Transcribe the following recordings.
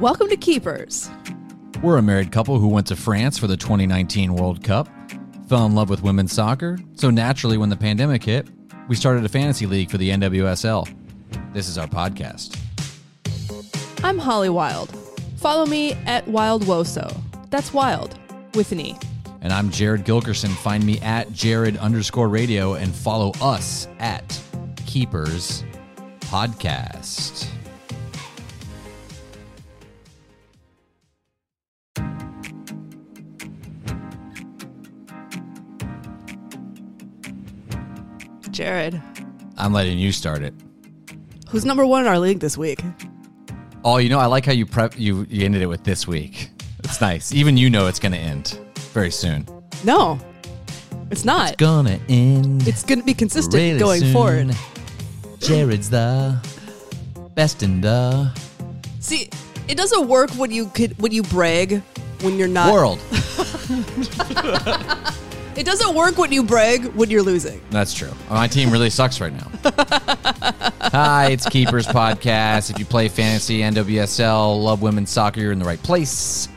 Welcome to Keepers. We're a married couple who went to France for the 2019 World Cup, fell in love with women's soccer, so naturally, when the pandemic hit, we started a fantasy league for the NWSL. This is our podcast. I'm Holly Wild. Follow me at Wild Woso. That's wild with an E. And I'm Jared Gilkerson. Find me at Jared underscore radio and follow us at Keepers Podcast. Jared, I'm letting you start it. who's number one in our league this week? Oh, you know, I like how you prep you, you ended it with this week. It's nice. Even you know it's going to end very soon. No, it's not. Gonna end. It's going to be consistent really going soon. forward. Jared's the best in the See, it doesn't work when you could when you brag when you're not. world. It doesn't work when you brag when you're losing. That's true. My team really sucks right now. Hi, it's Keepers Podcast. If you play fantasy, NWSL, love women's soccer, you're in the right place.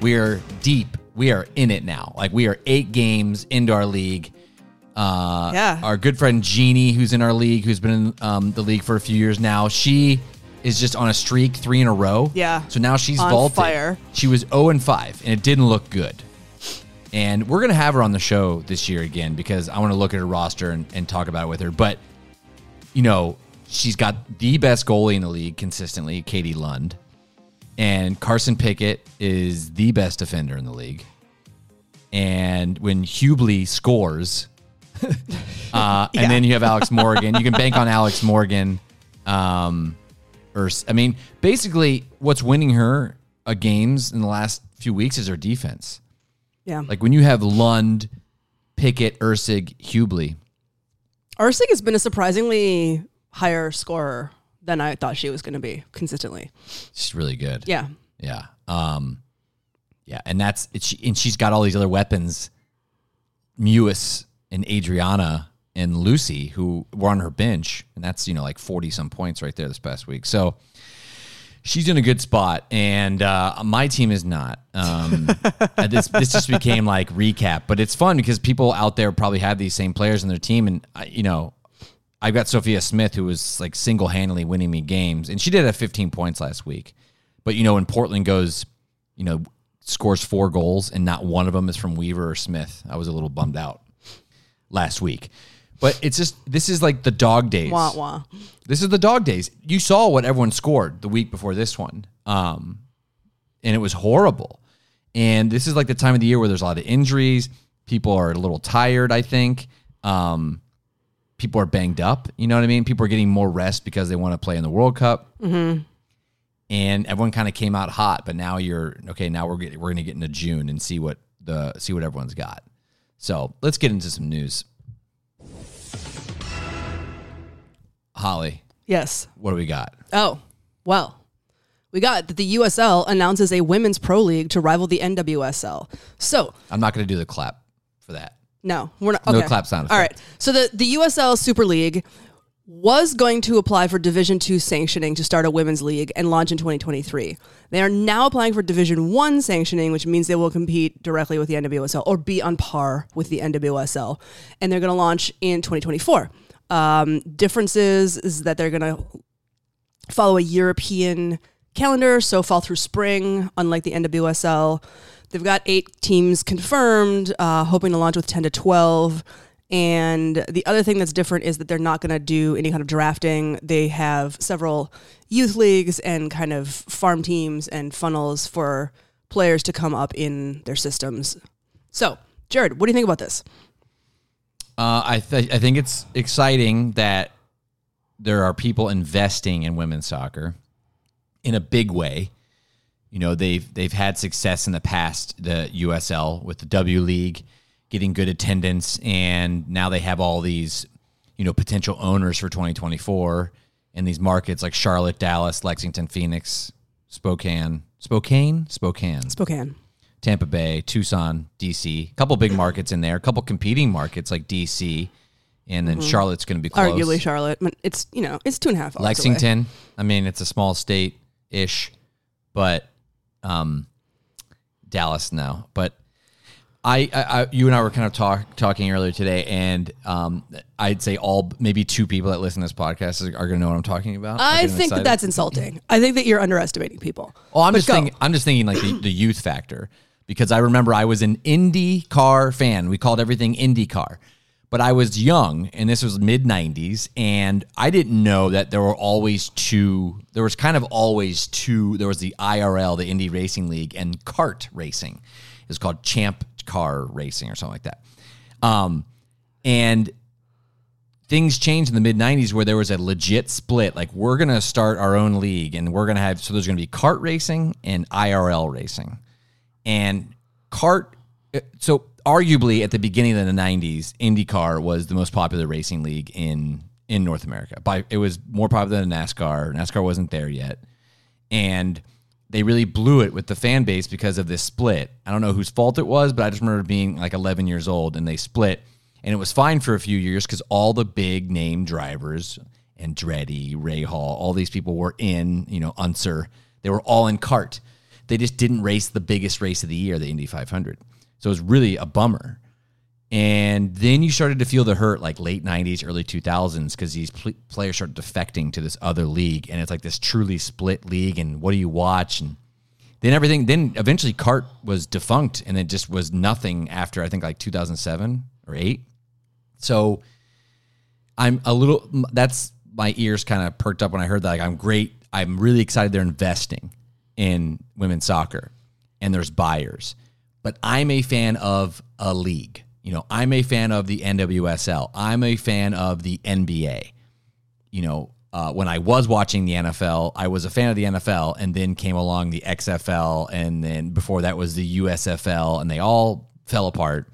We are deep. We are in it now. Like we are eight games into our league. Uh, Yeah. Our good friend Jeannie, who's in our league, who's been in um, the league for a few years now, she is just on a streak, three in a row. Yeah. So now she's On vaulted. fire. She was 0 and 5, and it didn't look good. And we're going to have her on the show this year again because I want to look at her roster and, and talk about it with her. But, you know, she's got the best goalie in the league consistently, Katie Lund. And Carson Pickett is the best defender in the league. And when Hubley scores, uh, and then you have Alex Morgan, you can bank on Alex Morgan. Um, or I mean, basically, what's winning her uh, games in the last few weeks is her defense. Yeah. Like when you have Lund, Pickett, Ursig, Hubley. Ursig has been a surprisingly higher scorer than I thought she was going to be consistently. She's really good. Yeah. Yeah. Um, yeah, and that's it's, and she's got all these other weapons, Mewis and Adriana and Lucy, who were on her bench, and that's you know like forty some points right there this past week. So she's in a good spot, and uh, my team is not. Um, this this just became like recap, but it's fun because people out there probably have these same players in their team, and you know. I've got Sophia Smith, who was like single handedly winning me games, and she did have 15 points last week. But you know, when Portland goes, you know, scores four goals and not one of them is from Weaver or Smith, I was a little bummed out last week. But it's just this is like the dog days. Wah wah. This is the dog days. You saw what everyone scored the week before this one, um, and it was horrible. And this is like the time of the year where there's a lot of injuries. People are a little tired. I think. Um, people are banged up. You know what I mean? People are getting more rest because they want to play in the World Cup. And everyone kind of came out hot, but now you're okay. Now we're get, we're going to get into June and see what the see what everyone's got. So let's get into some news. Holly, Yes. what do we got? Oh, well. We got that the USL announces a women's pro league to rival the NWSL. So, I'm not going to do the clap for that. no, we're not. No clap sound All effect. right. So the the USL Super League was going to apply for Division Two sanctioning to start a women's league and launch in 2023. They are now applying for Division One sanctioning, which means they will compete directly with the NWSL or be on par with the NWSL, and they're going to launch in 2024. Um, differences is that they're going to follow a European calendar, so fall through spring, unlike the NWSL. They've got eight teams confirmed, uh, hoping to launch with 10 to 12. And the other thing that's different is that they're not going to do any kind of drafting. They have several youth leagues and kind of farm teams and funnels for players to come up in their systems. So, Jared, what do you think about this? Uh, I th- I think it's exciting that there are people investing in women's soccer in a big way. You know, they've they've had success in the past, the USL with the W League getting good attendance, and now they have all these, you know, potential owners for 2024 in these markets like Charlotte, Dallas, Lexington, Phoenix, Spokane, Spokane, Spokane, Spokane. Tampa Bay, Tucson, DC. A couple big markets in there. A couple competing markets like DC, and then Charlotte's going to be close. Arguably Charlotte. but It's, you know, it's two and a half hours away. Lexington. I mean, it's a small state ish. but um, Dallas no. But I, I, I, you and I were kind of talk, talking earlier today, and um, I'd say all maybe two people that listen to this podcast are, are going to know what I'm talking about. I think that that's insulting. I think that you're underestimating people. Oh, I'm But just go. thinking. I'm just thinking like the, the youth factor because I remember I was an Indy car fan. We called everything Indy car, but I was young, and this was mid '90s, and I didn't know that there were always two. There was kind of always two. There was the IRL, the Indy Racing League, and CART racing. It's called Champ Car Racing or something like that. Um, and things changed in the mid 90s where there was a legit split like we're going to start our own league and we're going to have so there's going to be CART racing and IRL racing and CART so arguably at the beginning of the 90s IndyCar was the most popular racing league in in North America by it was more popular than NASCAR NASCAR wasn't there yet and they really blew it with the fan base because of this split. I don't know whose fault it was, but I just remember being like 11 years old and they split. And it was fine for a few years because all the big name drivers, Andretti, Rahal, all these people were in, you know, Unser. They were all in CART. They just didn't race the biggest race of the year, the Indy 500. So it was really a bummer. And then you started to feel the hurt like late 90s, early 2000s because these pl- players started defecting to this other league. And it's like this truly split league. And what do you watch? And then everything, then eventually CART was defunct and it just was nothing after I think like 2007 or 8. So I'm a little, that's my ears kind of perked up when I heard that. Like, I'm great. I'm really excited they're investing in women's soccer and there's buyers. But I'm a fan of a league. You know, I'm a fan of the NWSL. I'm a fan of the NBA. You know, uh, when I was watching the NFL, I was a fan of the NFL, and then came along the XFL, and then before that was the USFL, and they all fell apart.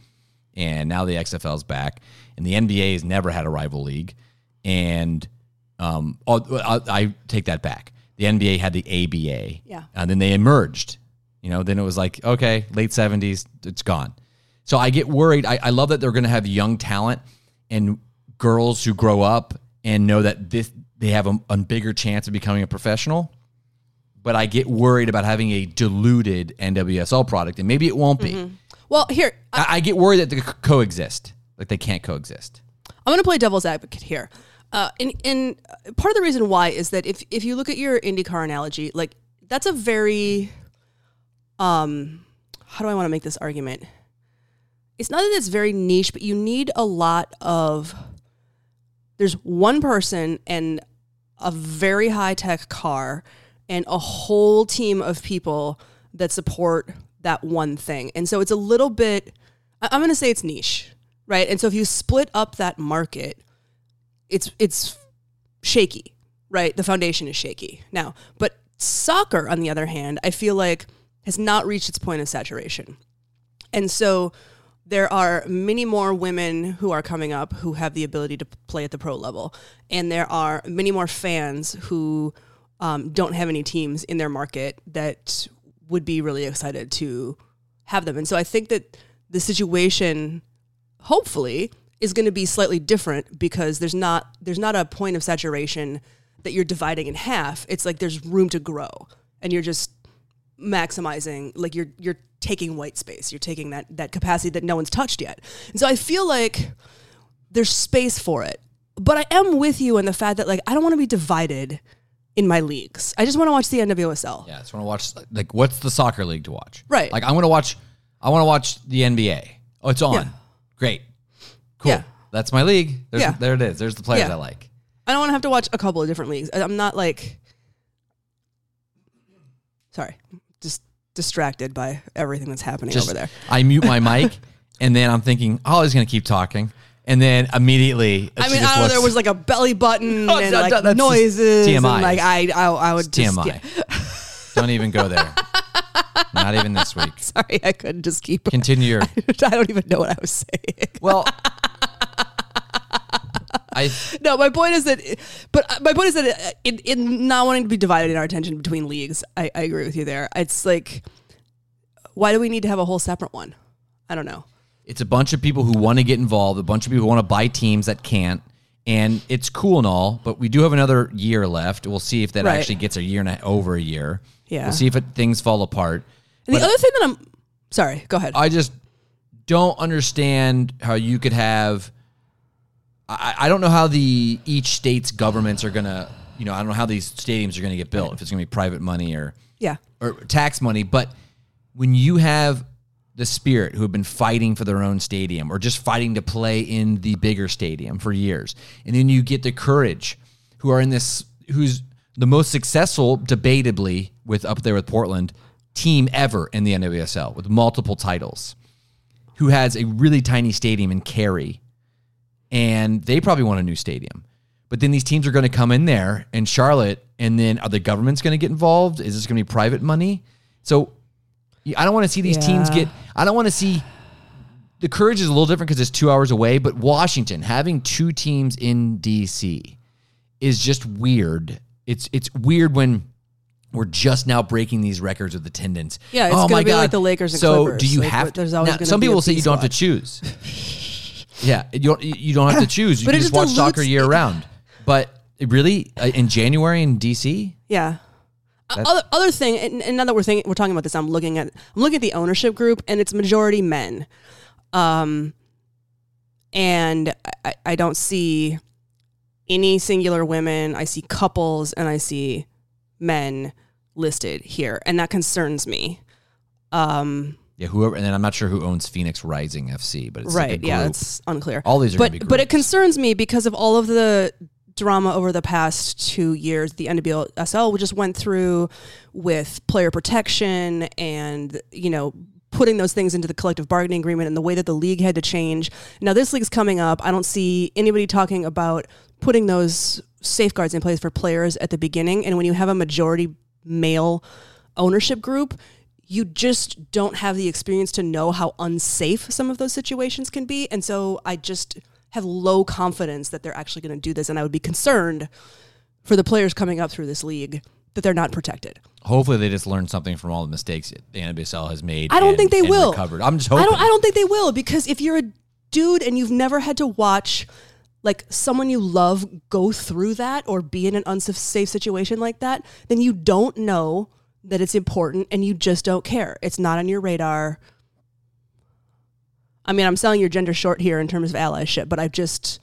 And now the XFL is back, and the NBA has never had a rival league. And um, I, I take that back. The NBA had the ABA, Yeah. and then they emerged. You know, then it was like, okay, late 70s, it's gone. So I get worried. I, I love that they're going to have young talent and girls who grow up and know that this they have a, a bigger chance of becoming a professional. But I get worried about having a diluted NWSL product, and maybe it won't be. Mm-hmm. Well, here, I, I get worried that they co- coexist, like they can't coexist. I'm going to play devil's advocate here. Uh, and, and part of the reason why is that if, if you look at your IndyCar analogy, like that's a very, um, how do I want to make this argument? It's not that it's very niche, but you need a lot of, there's one person and a very high tech car and a whole team of people that support that one thing. And so it's a little bit, I'm going to say it's niche, right? And so if you split up that market, it's it's shaky, right? The foundation is shaky now. But soccer, on the other hand, I feel like has not reached its point of saturation. And so there are many more women who are coming up who have the ability to play at the pro level. And there are many more fans who um, don't have any teams in their market that would be really excited to have them. And so I think that the situation, hopefully, is going to be slightly different because there's not there's not a point of saturation that you're dividing in half. It's like there's room to grow, and you're just maximizing like you're you're taking white space you're taking that that capacity that no one's touched yet and so i feel like there's space for it but i am with you in the fact that like i don't want to be divided in my leagues i just want to watch the nwsl Yeah, I just want to watch like what's the soccer league to watch? Right. Like I want to watch. I want to watch the NBA. Oh, it's on. Yeah. Great. Cool. Yeah. That's my league. There's, Yeah. There it is. There's the players Yeah. I like. i don't want to have to watch a couple of different leagues I- i'm not like sorry just distracted by everything that's happening Just over there I mute my mic, and then I'm thinking, oh, he's going to keep talking, and then immediately, I she mean, just I don't know. There was like a belly button Oh, and that- like that's just noises, and TMI. like I, I, I would It's just TMI. yeah. Don't even go there. Not even this week. Sorry, I couldn't just keep. Continue your. I don't even know what I was saying. Well, I No, my point is that, but my point is that uh, in, in not wanting to be divided in our attention between leagues, I, I agree with you there. It's like, why do we need to have a whole separate one? I don't know. it's a bunch of people who want to get involved, a bunch of people who want to buy teams that can't, and it's cool and all, but we do have another year left. We'll see if that Right. actually gets a year and a, over a year. Yeah. we'll see if it, things fall apart. And the other thing that I'm sorry, go ahead. I just don't understand how you could have. I, I don't know how the each state's governments are gonna. You know, I don't know how these stadiums are gonna get built. If it's gonna be private money or yeah. or tax money, but when you have the spirit who have been fighting for their own stadium or just fighting to play in the bigger stadium for years, and then you get the courage who are in this who's the most successful, debatably, with up there with Portland team ever in the NWSL with multiple titles, who has a really tiny stadium in Cary, and they probably want a new stadium. But then these teams are going to come in there and Charlotte, and then are the governments going to get involved? Is this going to be private money? So I don't want to see these teams get. I don't want to see. The courage is a little different because it's two hours away, but Washington having two teams in DC is just weird. It's it's weird when we're just now breaking these records with attendance. Yeah, it's oh gonna be God. like the Lakers and so Clippers. do you Like, have? there's always now, some people say you don't have to choose. yeah, you don't you don't have to choose. You But can just watch soccer year round. But really, uh, in January in DC, Yeah. Other other thing, and, and now that we're thinking, we're talking about this, I'm looking at I'm looking at the ownership group, and it's majority men, um, and I, I don't see any singular women. I see couples, and I see men listed here, and that concerns me. Um, yeah, whoever, and then I'm not sure who owns Phoenix Rising FC, but it's like right? yeah, it's unclear. All these are but but it concerns me because of all of the drama over the past two years. The NWSL just went through with player protection and you know putting those things into the collective bargaining agreement and the way that the league had to change. Now this league's coming up. I don't see anybody talking about putting those safeguards in place for players at the beginning. And when you have a majority male ownership group, you just don't have the experience to know how unsafe some of those situations can be. And so I just have low confidence that they're actually going to do this. And I would be concerned for the players coming up through this league that they're not protected. Hopefully, they just learned something from all the mistakes the NWSL has made. I don't and- think they will. Recovered. I'm just hoping. I don't. I don't think they will because if you're a dude and you've never had to watch like someone you love go through that or be in an unsafe situation like that, then you don't know that it's important and you just don't care. It's not on your radar. I mean, I'm selling your gender short here in terms of allyship, but I just,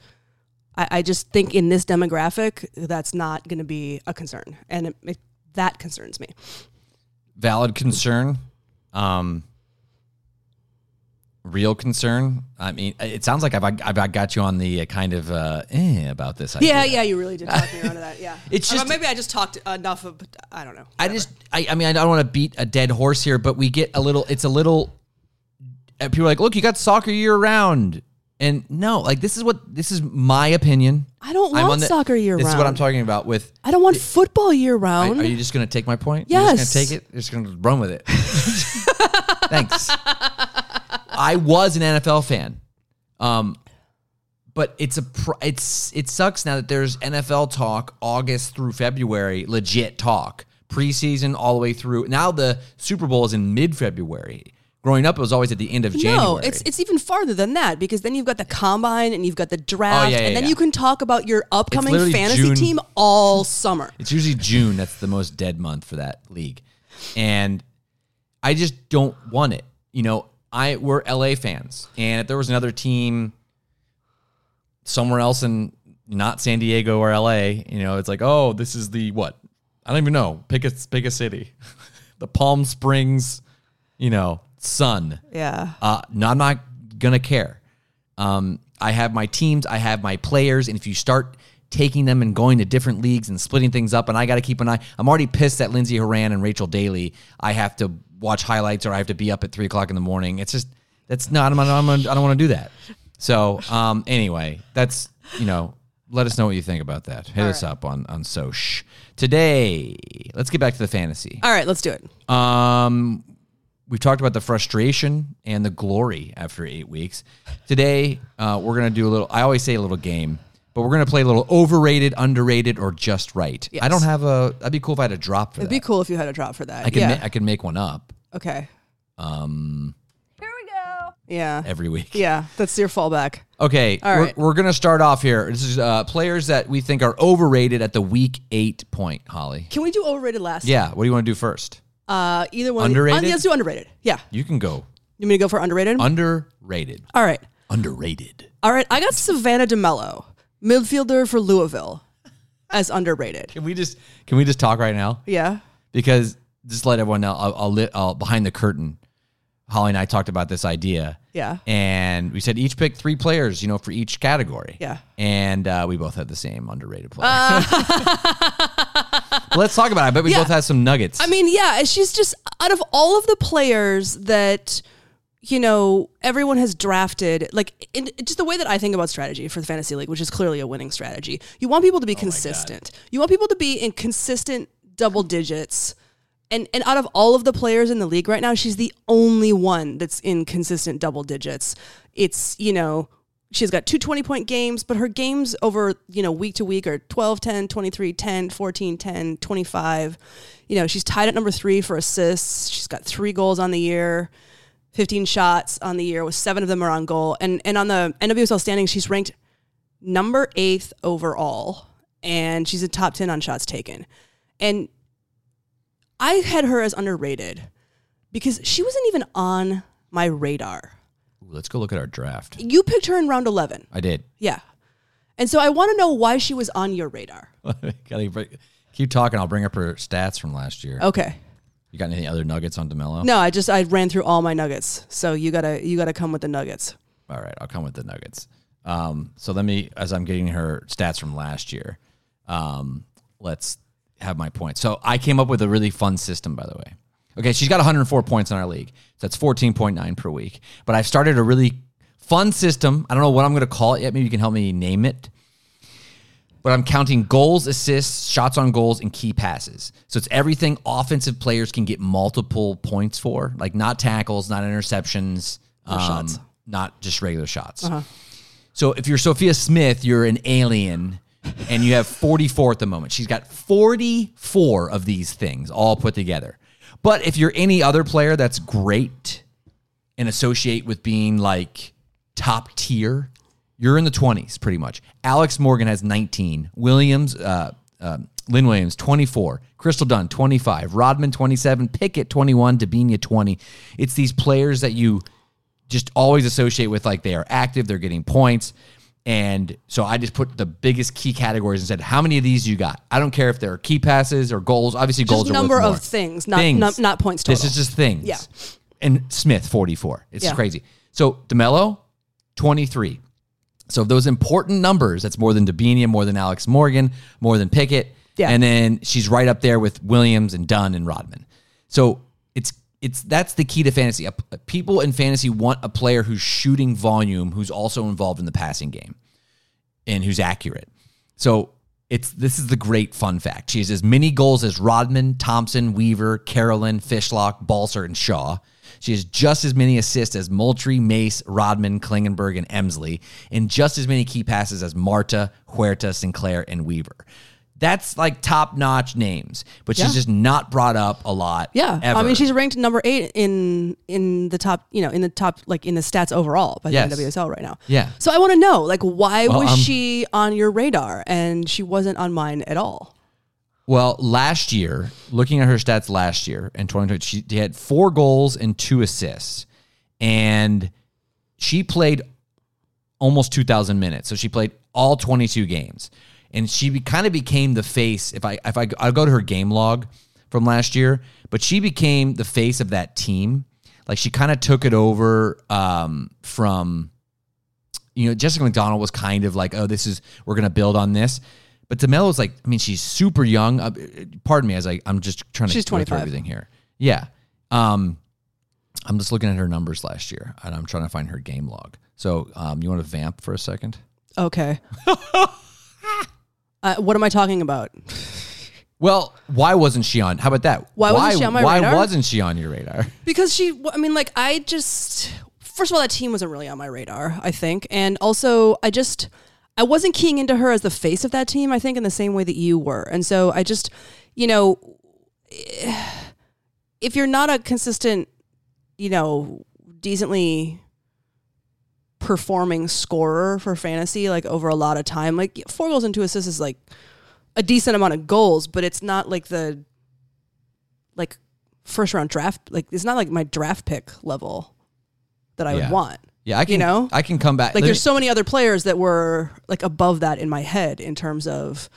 I, I just think in this demographic, that's not going to be a concern, and it, it, that concerns me. valid concern. Um, real concern. I mean, it sounds like I've I've got you on the uh, kind of uh, eh about this. Idea. Yeah, yeah, you really did talk me around to that. Yeah, It's Or just- maybe I just talked enough of. I don't know. I just, I, I mean, I don't want to beat a dead horse here, but we get a little. It's a little. uh, People are like, look, you got soccer year round, and no, like this is what this is my opinion. I don't I'm want the- soccer year This round. is what I'm talking about. With I don't want football year Are, round. are you just going to take my point? Yes. You're just going to take it? You're just going to run with it. Thanks. I was an NFL fan. Um, but it's a pr- it's it sucks now that there's NFL talk August through February, legit talk, preseason all the way through. Now the Super Bowl is in mid February. Growing up, it was always at the end of January. no, it's it's even farther than that because then you've got the combine and you've got the draft, Oh, yeah, yeah, and then yeah. you can talk about your upcoming fantasy June. team all summer. It's usually June. That's the most dead month for that league. And I just don't want it. You know, I we're LA fans. And if there was another team somewhere else in not San Diego or LA, you know, it's like, oh, this is the what? I don't even know. Pick a pick a city. the Palm Springs, you know, sun. Yeah, Uh, no, I'm not gonna care. Um, I have my teams, I have my players, and if you start taking them and going to different leagues and splitting things up, and I got to keep an eye. I'm already pissed at Lindsey Horan and Rachel Daly. I have to watch highlights or I have to be up at three o'clock in the morning. It's just that's not. I'm, I'm, I don't want to do that. So um, anyway, that's you know. Let us know what you think about that. Hit us up on on Soch today. Let's get back to the fantasy. all right, let's do it. Um, we've talked about the frustration and the glory after eight weeks. Today, uh, we're gonna do a little. I always say a little game, but we're gonna play a little overrated, underrated, or just right. I don't have a. That'd be cool if I had a drop for that. It'd that. be cool if you had a drop for that. I could. yeah. ma- I could make one up. okay. Um, Here we go. Yeah. every week. Yeah, that's your fallback. Okay, All we're, we're gonna start off here. This is uh, players that we think are overrated at the week eight point. Holly, Can we do overrated last? yeah. What do you want to do first? Uh, either one. Underrated? Of uh, let's do underrated. Yeah. You can go You mean to go for underrated? underrated. All right. Underrated. All right. I got Savannah DeMello, midfielder for Louisville, as underrated. Can we just can we just talk right now? Yeah. Because just let everyone know. I'll, I'll, lit, I'll behind the curtain. Holly and I talked about this idea. Yeah. And we said each pick three players, you know, for each category. Yeah. And uh, we both had the same underrated player. Let's talk about it. I bet we Yeah. both had some nuggets. I mean, yeah, she's just out of all of the players that you know everyone has drafted, like in, just the way that I think about strategy for the fantasy league, which is clearly a winning strategy. You want people to be oh consistent. You want people to be in consistent double digits. And and out of all of the players in the league right now, she's the only one that's in consistent double digits. It's, you know, she's got two 20 point games, but her games over, you know, week to week are 12, 10, 23, 10, 14, 10, 25. You know, she's tied at number three for assists. She's got three goals on the year, 15 shots on the year, with seven of them are on goal. And and on the NWSL standings, she's ranked number eighth overall, and she's a top 10 on shots taken. And I had her as underrated because she wasn't even on my radar. Ooh, let's go look at our draft. You picked her in round 11. I did. Yeah. And so I want to know why she was on your radar. Gotta keep talking. I'll bring up her stats from last year. Okay. You got any other nuggets on DeMello? No, I just I ran through all my nuggets. So you got to you got to come with the nuggets. All right, I'll come with the nuggets. Um, so let me, as I'm getting her stats from last year, um, let's have my point. So I came up with a really fun system, by the way. Okay, she's got 104 points in our league. So that's 14.9 per week. But I've started a really fun system. I don't know what I'm going to call it yet. Maybe you can help me name it. But I'm counting goals, assists, shots on goals, and key passes. So it's everything offensive players can get multiple points for, like not tackles, not interceptions, um, shots. not just regular shots. So if you're Sophia Smith, you're an alien and you have 44 at the moment. She's got 44 of these things all put together. But if you're any other player that's great and associate with being like top tier, you're in the 20s pretty much. Alex Morgan has 19. Williams, uh, um, Lynn Williams, 24. Crystal Dunn, 25. Rodman, 27. Pickett, 21. Debinha, 20. It's these players that you just always associate with like they are active, they're getting points. And so I just put the biggest key categories and said, how many of these you got? I don't care if there are key passes or goals. Obviously, goals Just are number of things, not Things. not, not points total. This is just things. Yeah. And Smith, 44. It's Yeah. crazy. So DeMello, 23. So of those important numbers, that's more than Debinha, more than Alex Morgan, more than Pickett. Yeah. And then she's right up there with Williams and Dunn and Rodman. So it's that's the key to fantasy. People in fantasy want a player who's shooting volume, who's also involved in the passing game, and who's accurate. So it's this is the great fun fact. She has as many goals as Rodman, Thompson, Weaver, Kerolin, Fishlock, Balcer, and Shaw. She has just as many assists as Moultrie, Mace, Rodman, Klingenberg, and Emslie, and just as many key passes as Marta, Huerta, Sinclair, and Weaver. That's like top notch names, but she's Yeah. just not brought up a lot. yeah. ever. I mean, she's ranked number 8 in in the top, you know, in the top like in the stats overall by Yes. the NWSL right now. Yeah. So I want to know like why Well, was um, she on your radar and she wasn't on mine at all? Well, last year, looking at her stats last year in 2020, she she had four goals and two assists. And she played almost 2,000 minutes. So she played all 22 games. And she be, kind of became the face. If I, if I, I'll go to her game log from last year, but she became the face of that team. Like she kind of took it over um, from, you know, Jessica McDonald was kind of like, oh, this is, we're going to build on this. But DeMello's like, I mean, she's super young. Uh, pardon me, as I, I'm just trying to She's through 25. everything here. Yeah. Um, I'm just looking at her numbers last year, and I'm trying to find her game log. So, um, you want to vamp for a second? Okay. uh, what am I talking about? Well, why wasn't she on? How about that? Why wasn't she on my why radar? wasn't she on your radar? because she i mean like i just first of all that team wasn't really on my radar i think and also i just i wasn't keying into her as the face of that team i think in the same way that you were and so i just you know if you're not a consistent you know decently performing scorer for fantasy like over a lot of time. Like four goals and two assists is like a decent amount of goals, but it's not like the like first round draft like it's not like my draft pick level that I Yeah. would want. Yeah, I can. You know? I can come back. Like there's so many other players that were like above that in my head in terms of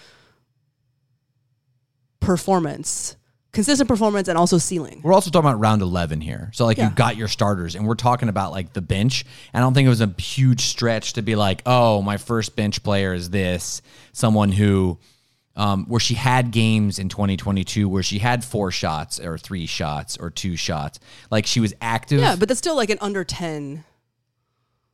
performance, consistent performance, and also ceiling. We're also talking about round 11 here. So, like, Yeah. you've got your starters, and we're talking about, like, the bench. I don't think it was a huge stretch to be like, oh, my first bench player is this. Someone who, um, where she had games in 2022 where she had four shots or three shots or two shots. Like, she was active. Yeah, but that's still like an under ten.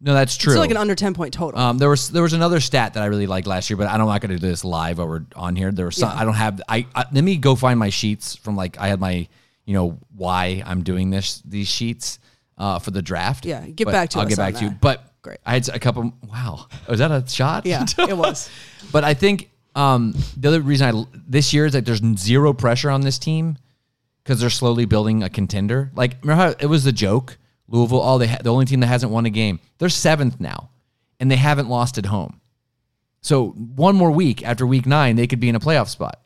No, that's true. Still like an under ten point total. Um, there was there was another stat that I really liked last year, but I'm not going to do this live while we're on here. There was some, Yeah. I don't have I, I let me go find my sheets from like I had my you know why I'm doing this these sheets uh, for the draft. Yeah, get But back to us. I'll us get on back to you. that. But Great. I had a couple. Wow, was that a shot? yeah, it was. But I think um, the other reason I this year is that there's zero pressure on this team because they're slowly building a contender. Like remember how it was the joke Louisville? Oh, they ha- the only team that hasn't won a game. They're seventh now, and they haven't lost at home. So one more week after week nine, they could be in a playoff spot.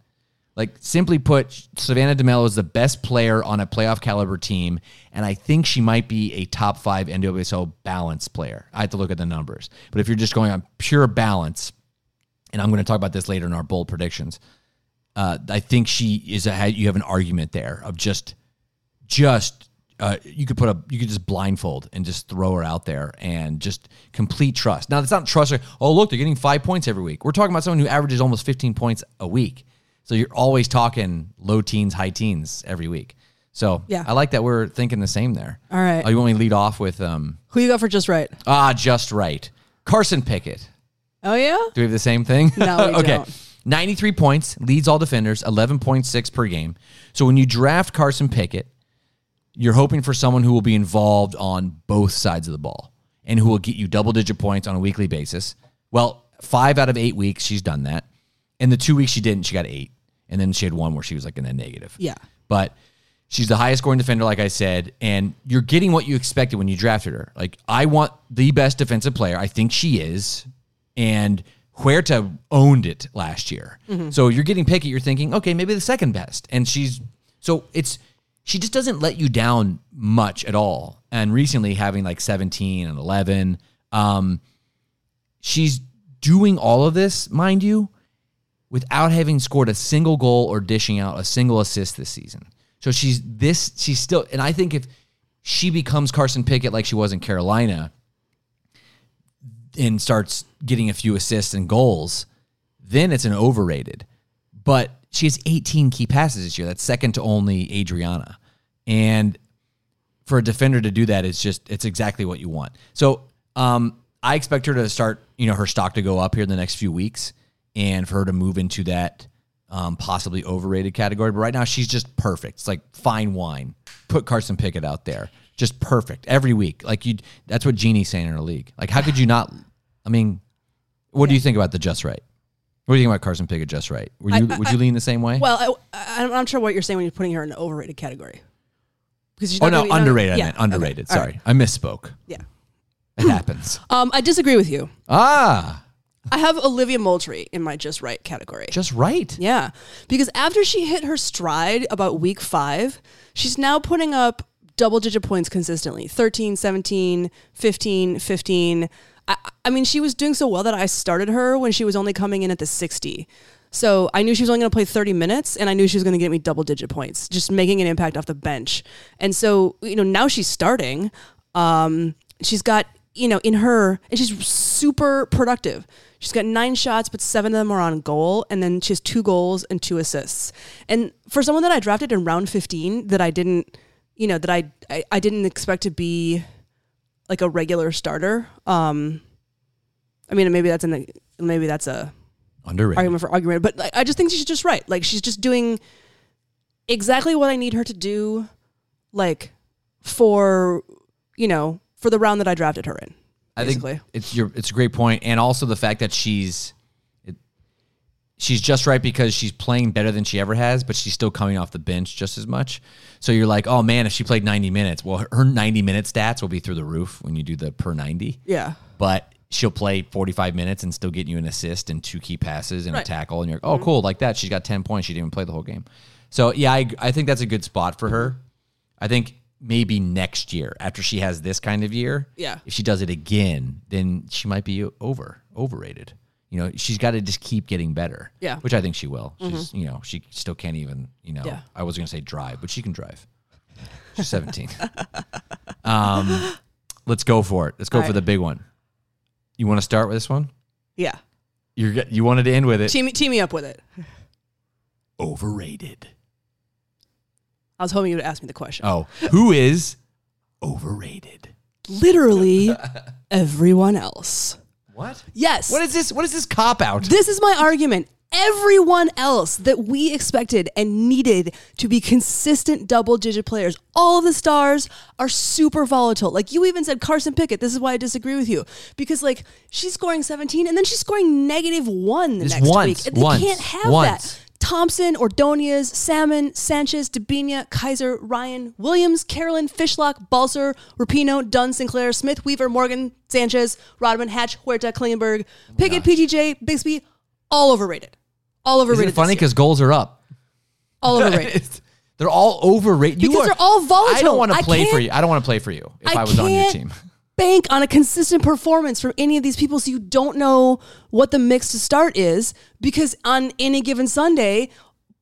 Like simply put, Savannah DeMello is the best player on a playoff caliber team, and I think she might be a top five NWSL balance player. I have to look at the numbers, but if you're just going on pure balance, and I'm going to talk about this later in our bold predictions. Uh, I think she is a you have an argument there of just just uh, you could put a you could just blindfold and just throw her out there and just complete trust. Now it's not trust. Like, oh look, they're getting five points every week. We're talking about someone who averages almost 15 points a week. So you're always talking low teens, high teens every week. So Yeah. I like that we're thinking the same there. All right. Oh, you want me to lead off with um Who you got for just right? ah just right. Carson Pickett. Oh yeah. Do we have the same thing? No, we okay. don't. 93 points, leads all defenders, 11.6 per game. So when you draft Carson Pickett, you're hoping for someone who will be involved on both sides of the ball and who will get you double digit points on a weekly basis. Well, five out of eight weeks, she's done that. In the two weeks she didn't, she got eight. And then she had one where she was like in the negative. Yeah. But she's the highest scoring defender, like I said, and you're getting what you expected when you drafted her. Like, I want the best defensive player. I think she is. And Huerta owned it last year. Mm-hmm. So you're getting picky. you're thinking, okay, maybe the second best. And she's so it's she just doesn't let you down much at all. And recently having like 17 and 11, um, she's doing all of this, mind you, without having scored a single goal or dishing out a single assist this season. So she's this, she's still, and I think if she becomes Carson Pickett like she was in Carolina and starts getting a few assists and goals, then it's an overrated. But she has 18 key passes this year. That's second to only Adriana. And for a defender to do that, it's just it's exactly what you want. So um, I expect her to start, you know, her stock to go up here in the next few weeks, and for her to move into that um, possibly overrated category. But right now, she's just perfect. It's like fine wine. Put Carson Pickett out there, just perfect every week. Like you, that's what Jeannie's saying in her league. Like how could you not? I mean, what do you think about the just right? What do you think about Carson Pickett just right? Were you would you lean the same way? Well, I, I, I'm not sure what you're saying when you're putting her in an overrated category. Because she's oh not no, be- not- underrated. I yeah, meant okay, underrated. all Sorry, right, I misspoke. Yeah. It happens. Um, I disagree with you. Ah, I have Olivia Moultrie in my just right category. just right. Yeah. Because after she hit her stride about week five, she's now putting up double digit points consistently 13, 17, 15, 15. I, mean, she was doing so well that I started her when she was only coming in at the 60. So I knew she was only going to play 30 minutes and I knew she was going to get me double digit points, just making an impact off the bench. And so, you know, now she's starting. Um, she's got, you know, in her, and she's super productive. She's got nine shots, but seven of them are on goal. And then she has two goals and two assists. And for someone that I drafted in round 15 that I didn't, you know, that I, I, I didn't expect to be like a regular starter. Um, I mean, maybe that's in the, maybe that's a, Underrated. argument for argument, but like, I just think she's just right. Like she's just doing exactly what I need her to do, like for you know for the round that I drafted her in. I think it's your it's a great point, and also the fact that she's she's just right because she's playing better than she ever has, but she's still coming off the bench just as much. So you're like, oh man, if she played 90 minutes, well, her 90 minute stats will be through the roof when you do the per 90. Yeah. But she'll play 45 minutes and still get you an assist and two key passes and Right. a tackle. And you're like, oh, mm-hmm. cool, like that. She's got 10 points. She didn't even play the whole game. So yeah, I, I think that's a good spot for her. I think maybe next year after she has this kind of year, Yeah. if she does it again, then she might be over overrated. You know, she's got to just keep getting better. Yeah. Mm-hmm. which I think she will. She's you know she still can't even you know Yeah. I was gonna say drive, but she can drive. She's seventeen. um, let's go for it. Let's go All for right. the big one. You want to start with this one? Yeah. You're get- you wanted to end with it. Team, team me up with it. Overrated. I was hoping you would ask me the question. Oh, who is overrated? Literally everyone else. What? Yes. What is this? What is this cop out? This is my argument. Everyone else that we expected and needed to be consistent double digit players, all of the stars are super volatile. Like you even said Carson Pickett. This is why I disagree with you. Because like she's scoring 17 and then she's scoring negative one the Just next once, week. They once, can't have once. that. Thompson, Ordonez, Salmon, Sanchez, Debinha, Kaiser, Ryan, Williams, Kerolin, Fishlock, Balcer, Rapinoe, Dunn, Sinclair, Smith, Weaver, Morgan, Sanchez, Rodman, Hatch, Huerta, Klingenberg, Pickett, PTJ, Bixby, all overrated. All Isn't overrated. it funny because goals are up? all overrated. they're all overrated. You Because are- they're all volatile. I don't want to play for you. I don't want to play for you if I, I was on your team. Bank on a consistent performance from any of these people so you don't know what the mix to start is because on any given Sunday,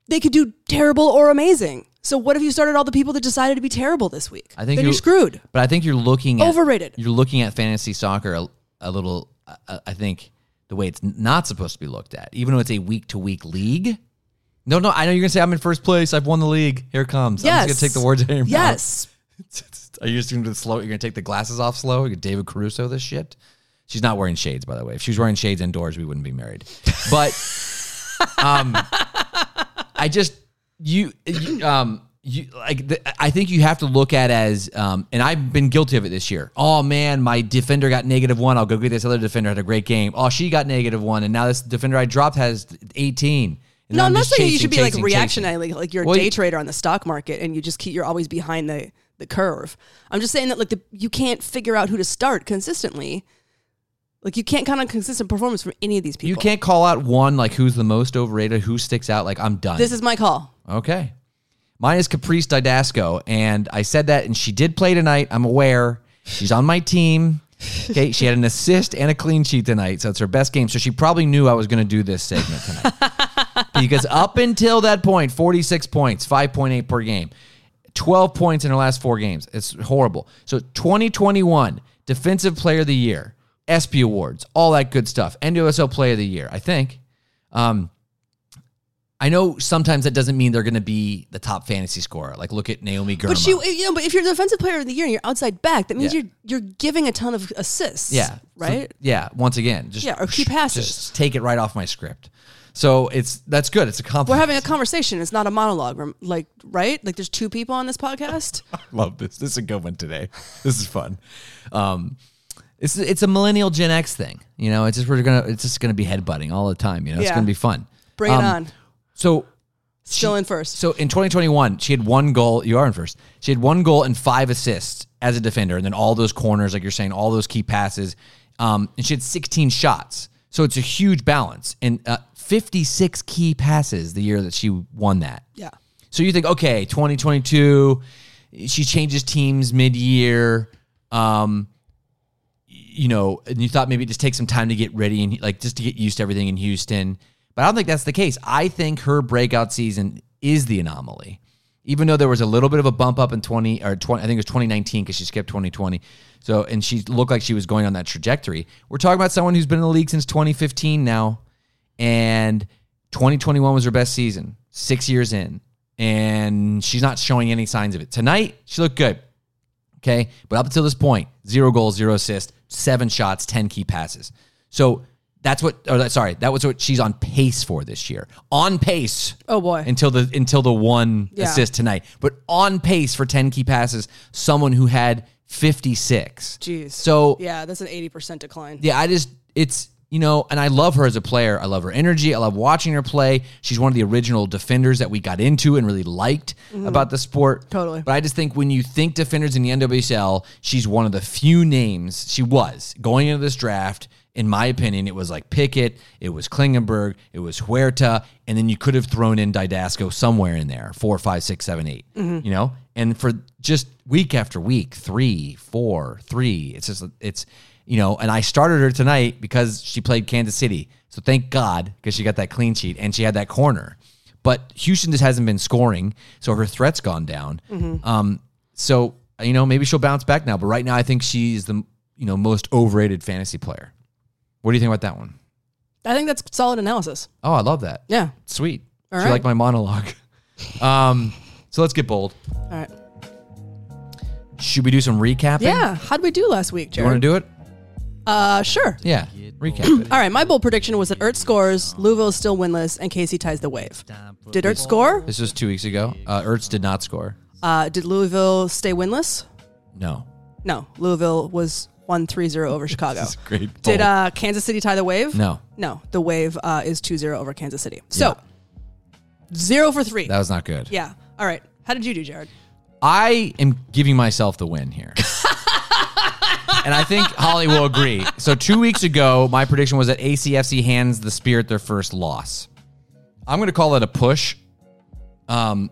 they could do terrible or amazing. So what if you started all the people that decided to be terrible this week? I think then you're you- screwed. But I think you're looking at Overrated. You're looking at fantasy soccer a, a little. uh, I think the way it's not supposed to be looked at, even though it's a week to week league. No, no, I know you're gonna say I'm in first place. I've won the league. Here it comes. Yes. I'm just gonna take the words out of your Yes. mouth. Are you just doing the slow? You're gonna take the glasses off slow? You're David Caruso this shit. She's not wearing shades, by the way. If she was wearing shades indoors, we wouldn't be married. But um, I just you, you um you like the, I think you have to look at as um and I've been guilty of it this year. Oh man, my defender got negative one. I'll go get this other defender had a great game. Oh, she got negative one, and now this defender I dropped has eighteen. No, I'm not saying you should be like chasing, reactionary, like, like you're a Well, day trader on the stock market and you just keep you're always behind the the curve. I'm just saying that like the you can't figure out who to start consistently. Like you can't count on consistent performance from any of these people. You can't call out one like who's the most overrated, who sticks out. Like I'm done. This is my call. Okay. Mine is Caprice Dydasco, and I said that, and she did play tonight. I'm aware. She's on my team. Okay, she had an assist and a clean sheet tonight, so it's her best game. So she probably knew I was going to do this segment tonight. because up until that point, 46 points, 5.8 per game, 12 points in her last four games. It's horrible. So 2021 Defensive Player of the Year, ESPY Awards, all that good stuff. NWSL Player of the Year, I think. Um, I know sometimes that doesn't mean they're going to be the top fantasy scorer. Like look at Naomi Girma. But she, you know, but if you're the defensive player of the year and you're outside back, that means Yeah. you're you're giving a ton of assists. yeah, So, right. yeah, once again, just Yeah, or key passes. Just take it right off my script. So it's that's good. It's a We're having a conversation. It's not a monologue. Like right? Like there's two people on this podcast. love this. This is a good one today. This is fun. Um, it's it's a millennial Gen X thing. You know, it's just we're gonna it's just gonna be headbutting all the time. You know, it's Yeah. gonna be fun. Bring it Um, on. So Still in first. So in 2021, she had one goal. You are in first. She had one goal and five assists as a defender, and then all those corners, like you're saying, all those key passes. Um, and she had 16 shots. So it's a huge balance and uh, 56 key passes the year that she won that. Yeah. So you think, okay, 2022, she changes teams mid-year. Um, you know, and you thought maybe it just take some time to get ready and like just to get used to everything in Houston. But I don't think that's the case. I think her breakout season is the anomaly. Even though there was a little bit of a bump up in 20 or 20, I think it was 2019 because she skipped 2020. So, and she looked like she was going on that trajectory. We're talking about someone who's been in the league since 2015 now. And 2021 was her best season, six years in. And she's not showing any signs of it. Tonight, she looked good. Okay. But up until this point, zero goals, zero assists, seven shots, 10 key passes. So that's what, or that, sorry, that was what she's on pace for this year. On pace Oh boy. until the until the one Yeah. assist tonight, but on pace for 10 key passes, someone who had 56. Jeez. So yeah, that's an eighty percent decline. yeah, I just it's you know, and I love her as a player. I love her energy. I love watching her play. She's one of the original defenders that we got into and really liked about the sport. Mm-hmm. Totally. But I just think when you think defenders in the NWSL, she's one of the few names. She was going into this draft. In my opinion, it was like Pickett, it was Klingenberg, it was Huerta, and then you could have thrown in Dydasco somewhere in there, four, five, six, seven, eight, Mm-hmm. You know, and for just week after week, three, four, three. It's just it's you know, and I started her tonight because she played Kansas City. So thank God because she got that clean sheet and she had that corner. But Houston just hasn't been scoring, so her threat's gone down. Um, so you know, maybe she'll bounce back now. But right now, I think she's the you know most overrated fantasy player. What do you think about that one? I think that's solid analysis. Oh, I love that. Yeah. Sweet. All She right. like my monologue. um, so let's get bold. All right. Should we do some recapping? Yeah. How did we do last week, Do you want to do it? Uh, sure. Yeah. Recap it. All right. My bold prediction was that Ertz scores, Louisville is still winless, and Casey ties the wave. Did Ertz score? This was two weeks ago. Uh, Ertz did not score. Uh, did Louisville stay winless? No. No. Louisville was 1 3 0 over Chicago. This is great. Did uh, Kansas City tie the wave? No. No. The wave uh, is 2 0 over Kansas City. So, zero for three. That was not good. yeah. All right. How did you do, Jared? I am giving myself the win here. and I think Holly will agree. So, two weeks ago, my prediction was that ACFC hands the Spirit their first loss. I'm going to call it a push um,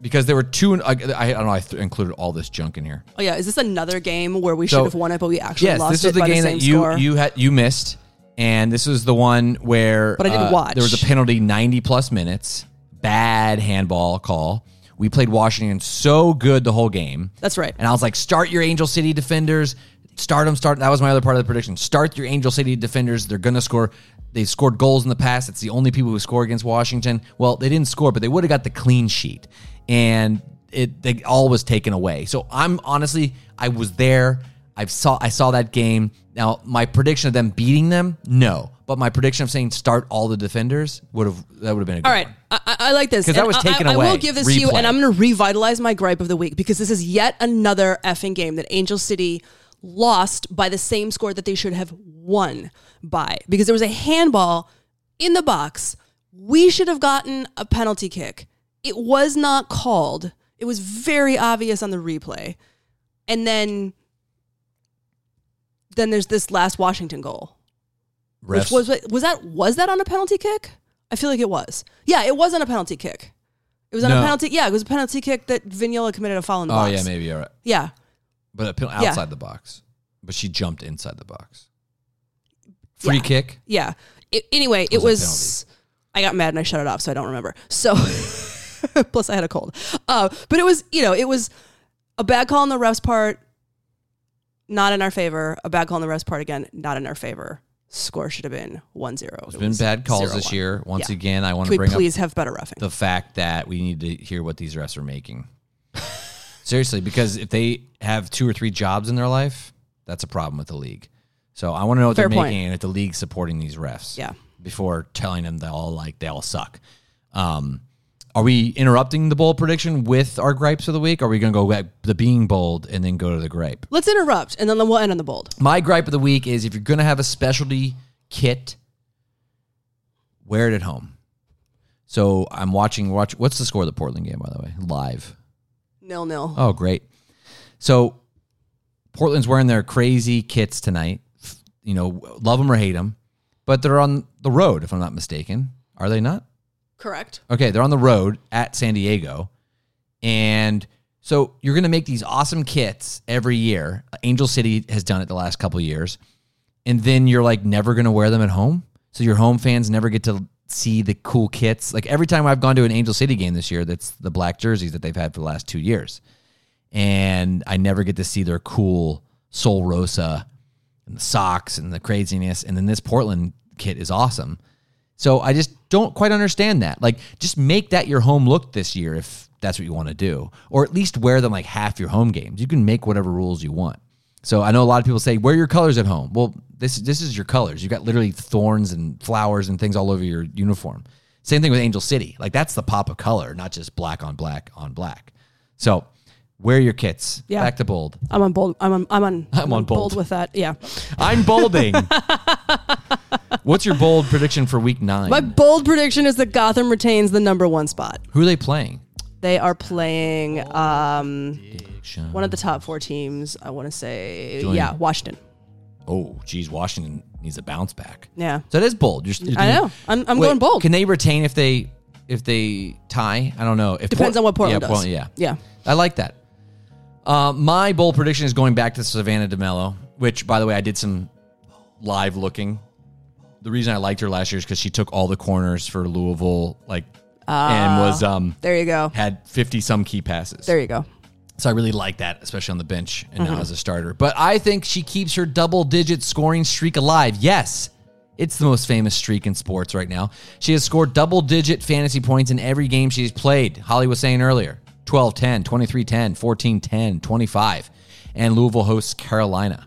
because there were two. I, I don't know, I th- included all this junk in here. Oh, yeah. Is this another game where we So- should have won it, but we actually Yes, lost this it was the game the that you, score? you, had, you missed. And this was the one where But I didn't uh, watch. there was a penalty 90 plus minutes, bad handball call. We played Washington so good the whole game. That's right. And I was like, start your Angel City defenders. Start them. Start. That was my other part of the prediction. Start your Angel City defenders. They're gonna score. They've scored goals in the past. It's the only people who score against Washington. Well, they didn't score, but they would have got the clean sheet, and it they all was taken away. So I'm honestly, I was there. I saw I saw that game. Now my prediction of them beating them, no. But my prediction of saying start all the defenders would have that would have been a good All right, one. I, I- like this 'Cause that was taken I, I will give this to you, and I'm going to revitalize my gripe of the week because this is yet another effing game that Angel City lost by the same score that they should have won by because there was a handball in the box. We should have gotten a penalty kick. It was not called. It was very obvious on the replay, and then then there's this last Washington goal. Which was was that was that on a penalty kick? I feel like it was. Yeah, it was on a penalty kick. It was on No. a penalty. Yeah, it was a penalty kick that Vignola committed a foul in the oh box. yeah, maybe you're right. Yeah, But a penalty outside the box. But she jumped inside the box. Free Yeah. kick. yeah. It, anyway, it Was was. I got mad and I shut it off, so I don't remember. So, plus I had a cold. Uh, but it was, you know, it was a bad call on the refs part, not in our favor. A bad call on the refs part again, not in our favor. Score should have been 1-0. There's been bad calls this year. Once Yeah. again, I want Could to we bring please up have better the fact that we need to hear what these refs are making. Seriously, because if they have two or three jobs in their life, that's a problem with the league. So I want to know what Fair they're point. making and if the league's supporting these refs. Yeah. Before telling them they all like they all suck. Um, are we interrupting the bold prediction with our gripes of the week? Or are we going to go back the being bold and then go to the gripe? Let's interrupt, and then we'll end on the bold. My gripe of the week is if you're going to have a specialty kit, wear it at home. So I'm watching. Watch. What's the score of the Portland game, by the way? Live. Nil nil. Oh, great. So Portland's wearing their crazy kits tonight. You know, love them or hate them, but they're on the road. If I'm not mistaken, are they not? Correct. Okay, they're on the road at San Diego. And so you're going to make these awesome kits every year. Angel City has done it the last couple of years. And then you're like never going to wear them at home. So your home fans never get to see the cool kits. Like every time I've gone to an Angel City game this year, that's the black jerseys that they've had for the last two years. And I never get to see their cool Sol Rosa and the socks and the craziness. And then this Portland kit is awesome. So I just don't quite understand that. Like, just make that your home look this year if that's what you want to do, or at least wear them like half your home games. You can make whatever rules you want. So I know a lot of people say wear your colors at home. Well, this this is your colors. You've got literally thorns and flowers and things all over your uniform. Same thing with Angel City. Like that's the pop of color, not just black on black on black. So wear your kits. Yeah. Back to bold. I'm on bold. I'm on. I'm on. I'm on bold. with that. Yeah. I'm bolding. What's your bold prediction for week nine? My bold prediction is that Gotham retains the number one spot. Who are they playing? They are playing um, one of the top four teams. I want to say, Julian. yeah, Washington. Oh, geez, Washington needs a bounce back. Yeah, So it is bold. You're, you're I know. I'm, I'm Wait, going bold. Can they retain if they if they tie? I don't know. If Depends on what Portland yeah, does. Portland- yeah, Yeah. I like that. Uh, my bold prediction is going back to Savannah DeMello, which, by the way, I did some live looking. The reason I liked her last year is because she took all the corners for Louisville, like, and was um There you go. had fifty some key passes. There you go. So I really like that, especially on the bench and Mm-hmm. now as a starter. But I think she keeps her double digit scoring streak alive. Yes, it's the most famous streak in sports right now. She has scored double digit fantasy points in every game she's played. Holly was saying earlier 12 10, 23 10, 14 10, 25. And Louisville hosts Carolina.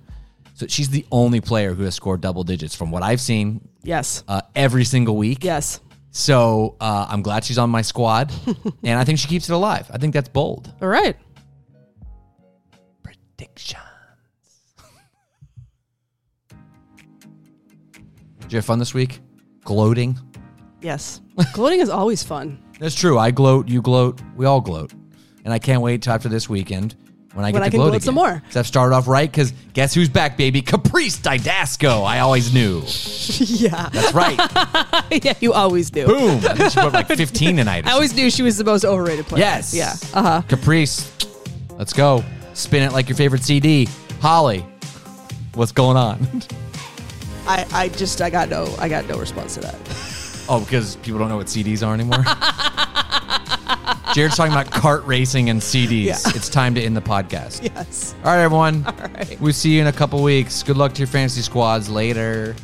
So she's the only player who has scored double digits from what I've seen Yes. uh, every single week. Yes. So uh, I'm glad she's on my squad. and I think she keeps it alive. I think that's bold. All right. predictions. Did you have fun this week? Gloating? Yes. Gloating is always fun. That's true. I gloat, you gloat, we all gloat. And I can't wait till after this weekend when I get When to I can gloat gloat some more. more. 'Cause I've started off right because guess who's back, baby? Caprice Dydasco. I always knew. yeah. That's right. yeah, you always do. Boom. I think she put like 15 tonight. I always knew she was the most overrated player. Yes. Yeah. Uh huh. Caprice. Let's go. Spin it like your favorite CD. Holly, what's going on? I, I just I got no I got no response to that. Oh, because people don't know what CDs are anymore? Jared's talking about CART racing and CDs. Yeah. It's time to end the podcast. Yes. All right, everyone. All right. We'll see you in a couple weeks. Good luck to your fantasy squads later.